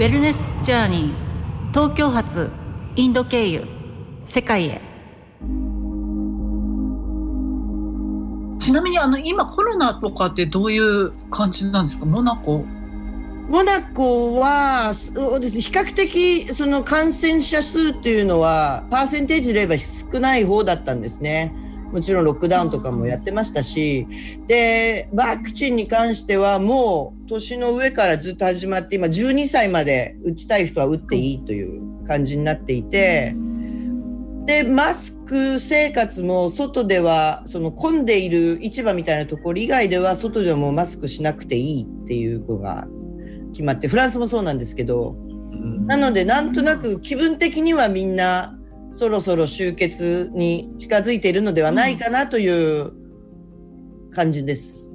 ウェルネスジャーニー東京発インド経由世界へ。ちなみにあの今コロナとかってどういう感じなんですか？モナコ？モナコはそうです、ね、比較的その感染者数っていうのはパーセンテージで言えば少ない方だったんですね。もちろんロックダウンとかもやってましたし、で、ワクチンに関してはもう年の上からずっと始まって、今12歳まで打ちたい人は打っていいという感じになっていて、で、マスク生活も外では、その混んでいる市場みたいなところ以外では、外でもマスクしなくていいっていう子が決まって、フランスもそうなんですけど、なのでなんとなく気分的にはみんなそろそろ終結に近づいているのではないかなという感じです。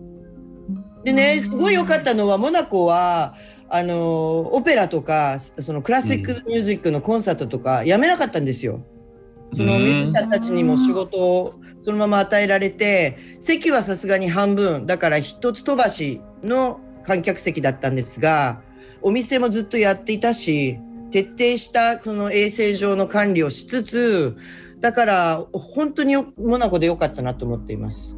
でね、すごい良かったのは、モナコは、あの、オペラとか、そのクラシックミュージックのコンサートとか、やめなかったんですよ。そのミュージシャンたちにも仕事をそのまま与えられて、席はさすがに半分、だから一つ飛ばしの観客席だったんですが、お店もずっとやっていたし、徹底したその衛生上の管理をしつつ、だから本当にモナコで良かったなと思っています。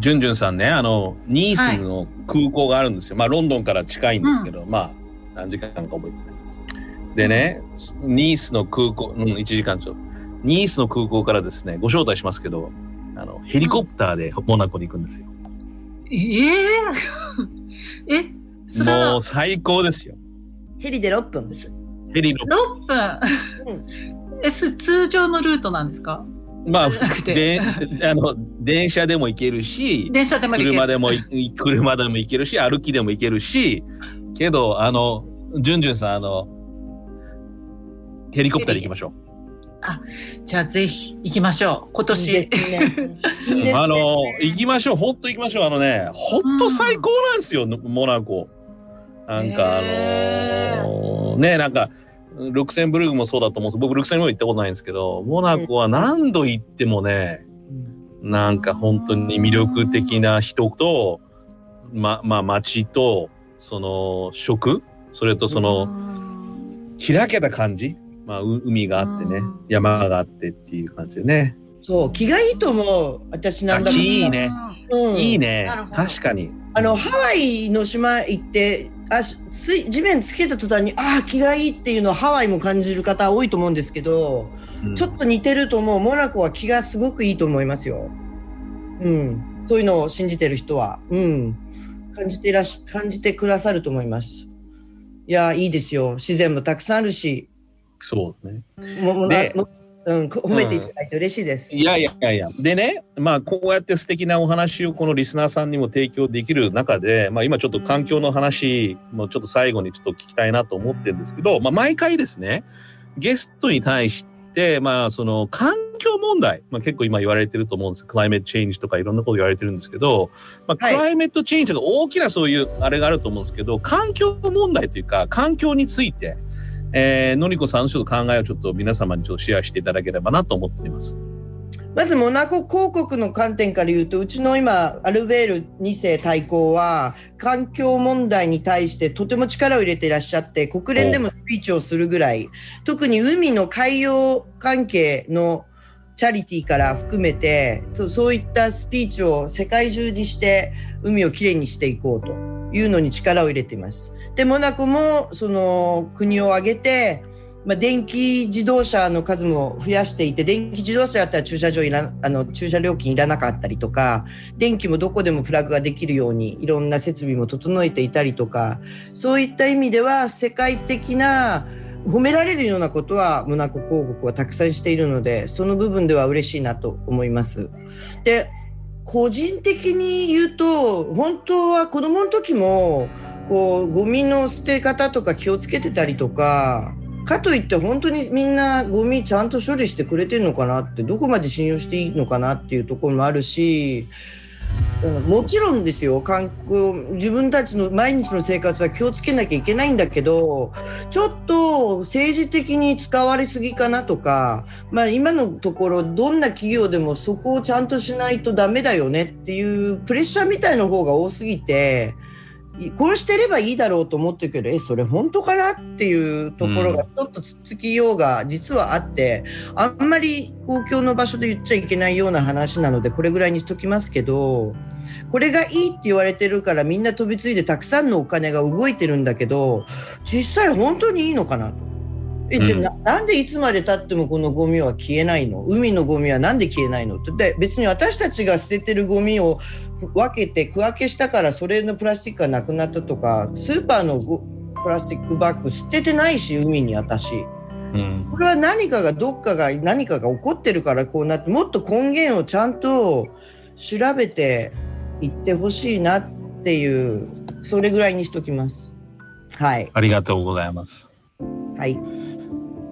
ジュンジュンさんね、あの、ニースの空港があるんですよ。まあ、ロンドンから近いんですけど、まあ、何時間か覚えてない。でね、ニースの空港、うん、1時間ちょっと。ニースの空港からですね、ご招待しますけど、あの、ヘリコプターでモナコに行くんですよ。ええ え、それはもう最高ですよ。ヘリで6分。ヘリの、6分。え、す通常のルートなんですか？まあなく、てで、あの、電車でも行けるし、電車でも行ける車でもい、車でも行けるし、歩きでも行けるし、けど、あの、ジュンジュンさん、あの、ヘリコプターで行きましょじゃあぜひ行きましょう。今いい年。あの、行きましょう、ほんと行きましょう。あのね、ほんと最高なんですよ、モナコ。なんか、あへのね、なんか、ルクセンブルグもそうだと思う。んです僕、ルクセンブルグ行ったことないんですけど、モナコは何度行ってもね、なんか本当に魅力的な人と、ま、まあ街と、その食、それとその開けた感じ、まあう海があってねうん、山があってっていう感じでね。そう、気がいいと思う。私なんだいいねうんいいね確かに。あの、ハワイの島行って、あしつい地面つけた途端に、ああ、気がいいっていうのはハワイも感じる方多いと思うんですけど、うんちょっと似てると思う。モナコは気がすごくいいと思いますよ。うん。そういうのを信じてる人は、うん。感じていらし、感じてくださると思います。いや、いいですよ。自然もたくさんあるし、そうね。でもうん、褒めていただいて嬉しいです。いやいやいやいや。でね、まあ、こうやって素敵なお話をこのリスナーさんにも提供できる中で、まあ、今ちょっと環境の話もちょっと最後にちょっと聞きたいなと思ってるんですけど、まあ、毎回ですね、ゲストに対して、まあ、その環境問題、まあ、結構今言われてると思うんですクライメットチェンジとかいろんなこと言われてるんですけど、まあ、はいクライメットチェンジとか大きなそういうあれがあると思うんですけど、環境問題というか、環境について、えー、のりこさんのちょっと考えをちょっと皆様にちょっとシェアしていただければなと思っています。まずモナコ広告の観点から言うと、うちの今、アルベール2世大公は、環境問題に対してとても力を入れていらっしゃって、国連でもスピーチをするぐらい、特に海の海洋関係のチャリティーから含めて、そそういったスピーチを世界中にして、海をきれいにしていこうというのに力を入れています。で、モナコもその国を挙げて、まあ、電気自動車の数も増やしていて、電気自動車だったら駐車場いらあの駐車料金いらなかったりとか、電気もどこでもプラグができるようにいろんな設備も整えていたりとか、そういった意味では世界的な褒められるようなことはモナコ広告はたくさんしているので、その部分では嬉しいなと思います。で、個人的に言うと、本当は子供の時も、こう、ゴミの捨て方とか気をつけてたりとか、かといって本当にみんなゴミちゃんと処理してくれてるのかなって、どこまで信用していいのかなっていうところもあるし、もちろんですよ。韓国自分たちの毎日の生活は気をつけなきゃいけないんだけどちょっと政治的に使われすぎかなとか、まあ、今のところどんな企業でもそこをちゃんとしないとダメだよねっていうプレッシャーみたいな方が多すぎてこうしてればいいだろうと思ってるけどえそれ本当かなっていうところがちょっとつっつきようが実はあって、あんまり公共の場所で言っちゃいけないような話なのでこれぐらいにしときますけどこれがいいって言われてるからみんな飛びついてたくさんのお金が動いてるんだけど実際本当にいいのかなと。えじゃあななんでいつまでたってもこのゴミは消えないの？海のゴミはなんで消えないの？って。で別に私たちが捨ててるゴミを分けて区分けしたからそれのプラスチックがなくなったとかスーパーのゴプラスチックバッグ捨ててないし海に私。うん。これは何かがどっかが何かが起こってるからこうなってもっと根源をちゃんと調べていってほしいなっていうそれぐらいにしときます。はい。ありがとうございます。はい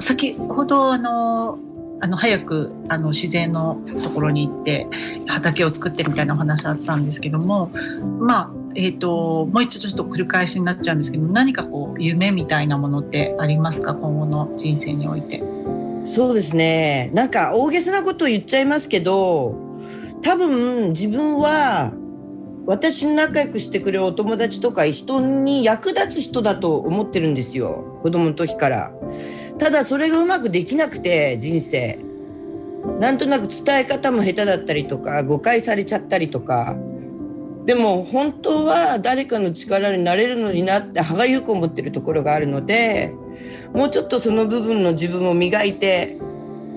先ほどあのあの早くあの自然のところに行って畑を作ってみたいなお話あったんですけどもまあえー、ともう一度ちょっと繰り返しになっちゃうんですけど何かこう夢みたいなものってありますか？今後の人生において。そうですねなんか大げさなことを言っちゃいますけど多分自分は私に仲良くしてくれるお友達とか人に役立つ人だと思ってるんですよ子供の時から。ただそれがうまくできなくて人生。なんとなく伝え方も下手だったりとか誤解されちゃったりとか。でも本当は誰かの力になれるのになって歯がゆく思ってるところがあるのでもうちょっとその部分の自分を磨いて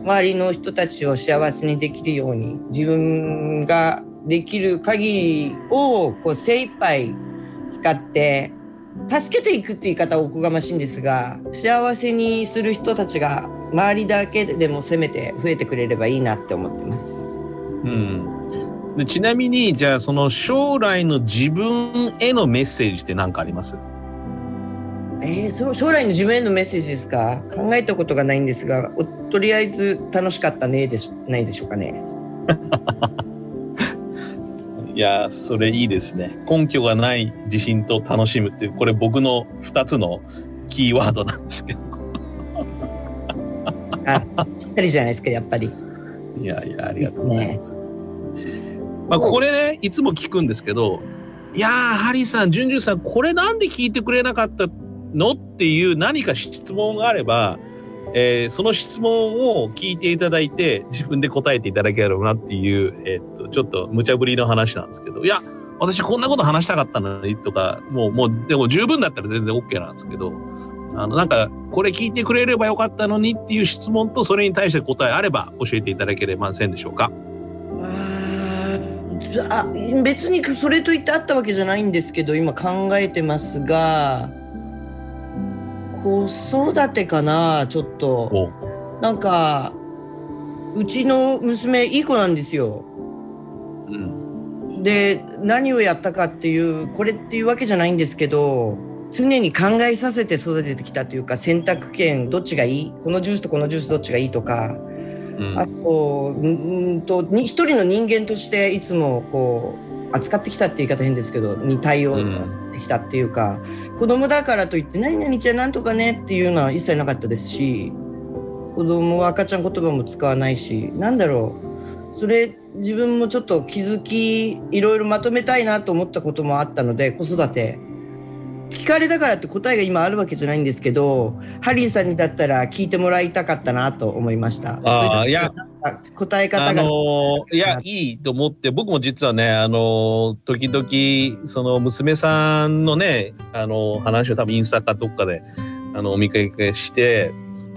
周りの人たちを幸せにできるように自分ができる限りをこう精一杯使って助けていくって言い方はおこがましいんですが幸せにする人たちが周りだけでもせめて増えてくれればいいなって思ってます。うん、でちなみにじゃあその将来の自分へのメッセージって何かあります？えー、そう将来の自分へのメッセージですか？考えたことがないんですがおとりあえず楽しかったねでしないでしょうかね。いやそれいいですね根拠がない自信と楽しむっていうこれ僕の2つのキーワードなんですけど あぴったりじゃないですかやっぱり。いやいやありがとうございねます。まあ、これねいつも聞くんですけどいやーハリーさんジュンジュンさんこれなんで聞いてくれなかったの？っていう何か質問があれば、えーその質問を聞いていただいて自分で答えていただければなっていう、えーっとちょっと無茶ぶりの話なんですけどいや私こんなこと話したかったのにとかもうもうでも十分だったら全然 OK なんですけどあのなんかこれ聞いてくれればよかったのにっていう質問とそれに対して答えあれば教えていただければませんでしょうか？あ別にそれと言ってあったわけじゃないんですけど今考えてますが子育てかなちょっと。お。なんかうちの娘いい子なんですよ。うん。で何をやったかっていうこれっていうわけじゃないんですけど常に考えさせて育ててきたというか選択権どっちがいい？このジュースとこのジュースどっちがいいとか。うん。あとんんとに一人の人間としていつもこう扱ってきたって言い方変ですけどに対応してきたっていうか、子供だからといって「何々ちゃんなんとかね」っていうのは一切なかったですし子供は赤ちゃん言葉も使わないしなんだろうそれ自分もちょっと気づきいろいろまとめたいなと思ったこともあったので子育て聞かれたからって答えが今あるわけじゃないんですけどハリーさんにだったら聞いてもらいたかったなと思いました。あ答え方あが、のーいや、いいと思って、僕も実はね、あのー時々、その娘さんのね、あのー話を多分インスタかどっかで、あの、お見かけして、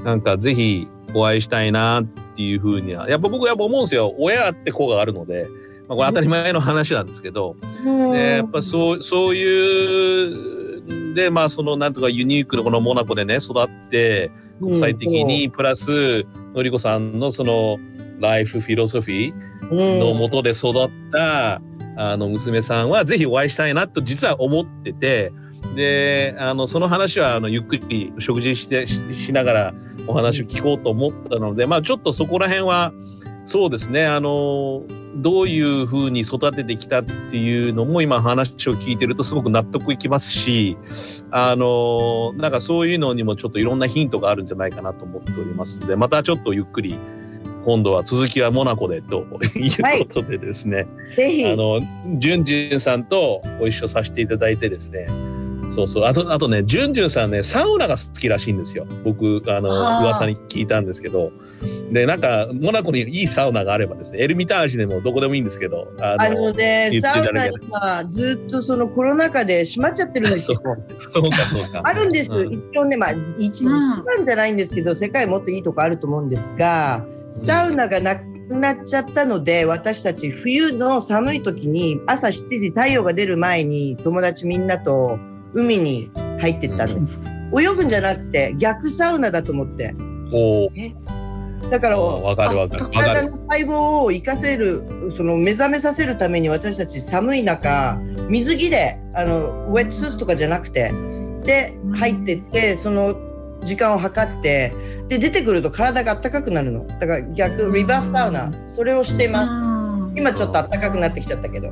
なんかぜひお会いしたいなっていうふうには、やっぱ僕やっぱ思うんですよ。親って子があるので、まあ、これ当たり前の話なんですけど、うん。でやっぱそうそういうでまあそのなんとかユニークなこのモナコでね育って国際的にプラスのりこさんのそのライフフィロソフィーのもとで育ったあの娘さんはぜひお会いしたいなと実は思っててであのその話はあのゆっくり食事してししながらお話を聞こうと思ったのでまあちょっとそこら辺はそうですねあのどういうふうに育ててきたっていうのも今話を聞いてるとすごく納得いきますしあのなんかそういうのにもちょっといろんなヒントがあるんじゃないかなと思っておりますのでまたちょっとゆっくり今度は続きはモナコでと いうことでですね、ぜひ。あの、ジュンジュンさんとご一緒させていただいてですね、そうそう。あと、あとね、ジュンジュンさんね、サウナが好きらしいんですよ。僕、あの、あー噂に聞いたんですけど。で、なんか、モナコにいいサウナがあればですね、エルミタージュでもどこでもいいんですけど、ああのね、サウナ今ずっとそのコロナ禍で閉まっちゃってるんですよ。そうか、そうか。あるんです、うん一応ね、まあ、一うん番じゃないんですけど、世界もっといいとこあると思うんですが、サウナがなくなっちゃったので、私たち冬の寒い時に朝7時太陽が出る前に友達みんなと海に入ってったんです。泳ぐんじゃなくて逆サウナだと思って。だから、わかるわかる。わかる。体の細胞を生かせる、その目覚めさせるために私たち寒い中、水着で、あの、ウェットスーツとかじゃなくて、で、入ってって、その時間を測って、で、出てくると体が暖かくなるの。だから逆、リバースサウナ、それをしてます。今ちょっと暖かくなってきちゃったけど。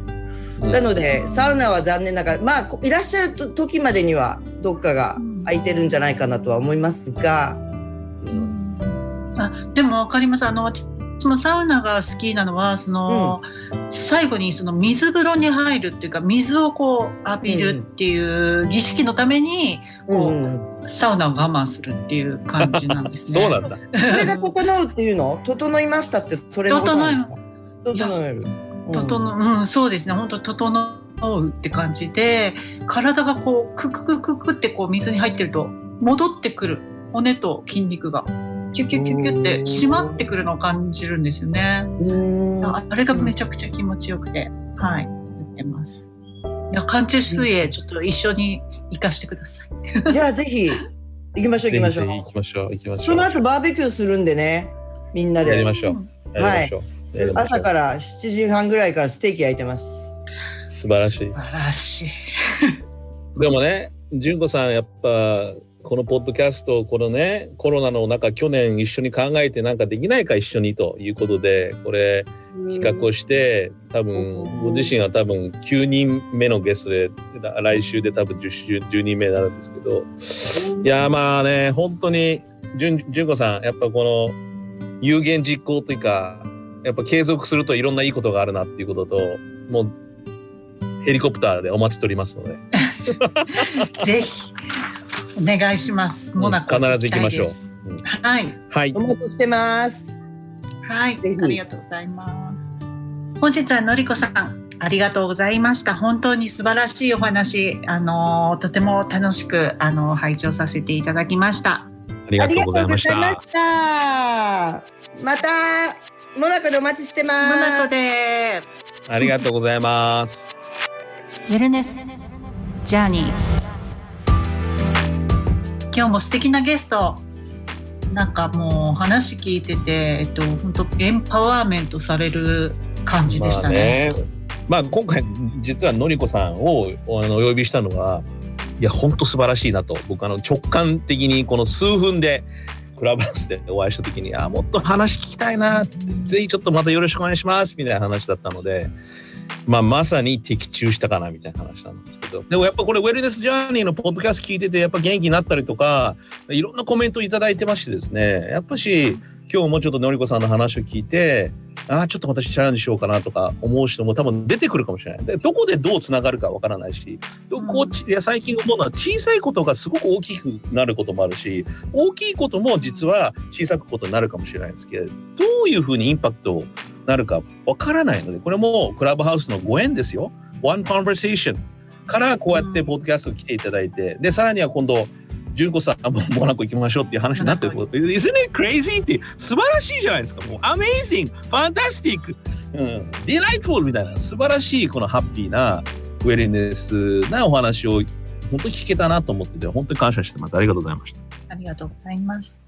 うん。なので、サウナは残念ながら、まあ、こいらっしゃると時までには、どっかが空いてるんじゃないかなとは思いますが、あでも分かります。あの私もサウナが好きなのはその、最後にその水風呂に入るっていうか水をこう浴びるっていう儀式のために、こううん。サウナを我慢するっていう感じなんですね。そうなんだ。それが整うっていうの？整いましたってそれのことですか？整える。整う、うん、そうですね。本当整うって感じで体がこうクククククってこう水に入ってると戻ってくる。骨と筋肉がキュキュキュキュって締まってくるのを感じるんですよね。うん。ああれがめちゃくちゃ気持ちよくて、はい、やってます。いや、寒中水泳、ちょっと一緒に行かしてください。じゃあぜひ行きましょう行きましょう。行きましょう。行きましょ。そうの後バーベキューするんでね、みんなで。やりましょう。やりましょう。やりましょう朝から7時半ぐらいからステーキ焼いてます。素晴らしい素。晴らしい。でもね、純子さん、やっぱ、このポッドキャスト、このね、コロナの中、去年一緒に考えてなんかできないか一緒にということで、これ、企画をして、多分、ご自身は多分9人目のゲストで、来週で多分 10, 10人目になるんですけど、いや、まあね、本当に、純純子さん、やっぱこの、有言実行というか、やっぱ継続するといろんないいことがあるなっていうことと、もう、ヘリコプターでお待ちしておりますので。ぜひ、お願いします。モナコ必ず行きましょうはい。はいお。待ちしてます。はい。ありがとうございます。本日はのりこさん、ありがとうございました。本当に素晴らしいお話、あのーとても楽しく、あのー拝聴させていただきました。ありがとうございました。ありがとうございました。また、モナコでお待ちしてます。モナコでありがとうございます。ウェルネスジャーニー今日も素敵なゲスト。なんかもう話聞いてて、えっと、本当エンパワーメントされる感じでしたね。まあ、今回実はのりこさんをあのお呼びしたのはいや本当素晴らしいなと。僕あの直感的にこの数分でクラブハウスでお会いした時にあもっと話聞きたいなぜひちょっとまたよろしくお願いしますみたいな話だったので、まあ、まさに的中したかなみたいな話なんですけど。でもやっぱこれウェルネスジャーニーのポッドキャスト聞いててやっぱ元気になったりとかいろんなコメントいただいてましてですねやっぱし今日もちょっとのりこさんの話を聞いてああ、ちょっと私チャレンジしようかなとか思う人も多分出てくるかもしれない。でどこでどうつながるかわからないし、どこうちいや最近思うのは小さいことがすごく大きくなることもあるし、大きいことも実は小さくことになるかもしれないんですけど、どういうふうにインパクトなるかわからないので、これもクラブハウスのご縁ですよ。One Conversation からこうやってポッドキャスト来ていただいて、で、さらには今度、純子さんもモナコ行きましょうっていう話になってること。Isn't it crazy? って素晴らしいじゃないですか。もう Amazing! Fantastic! うん、Delightful! みたいな素晴らしいこのハッピーなウェルネスなお話を本当に聞けたなと思ってて本当に感謝してます。ありがとうございました。ありがとうございます。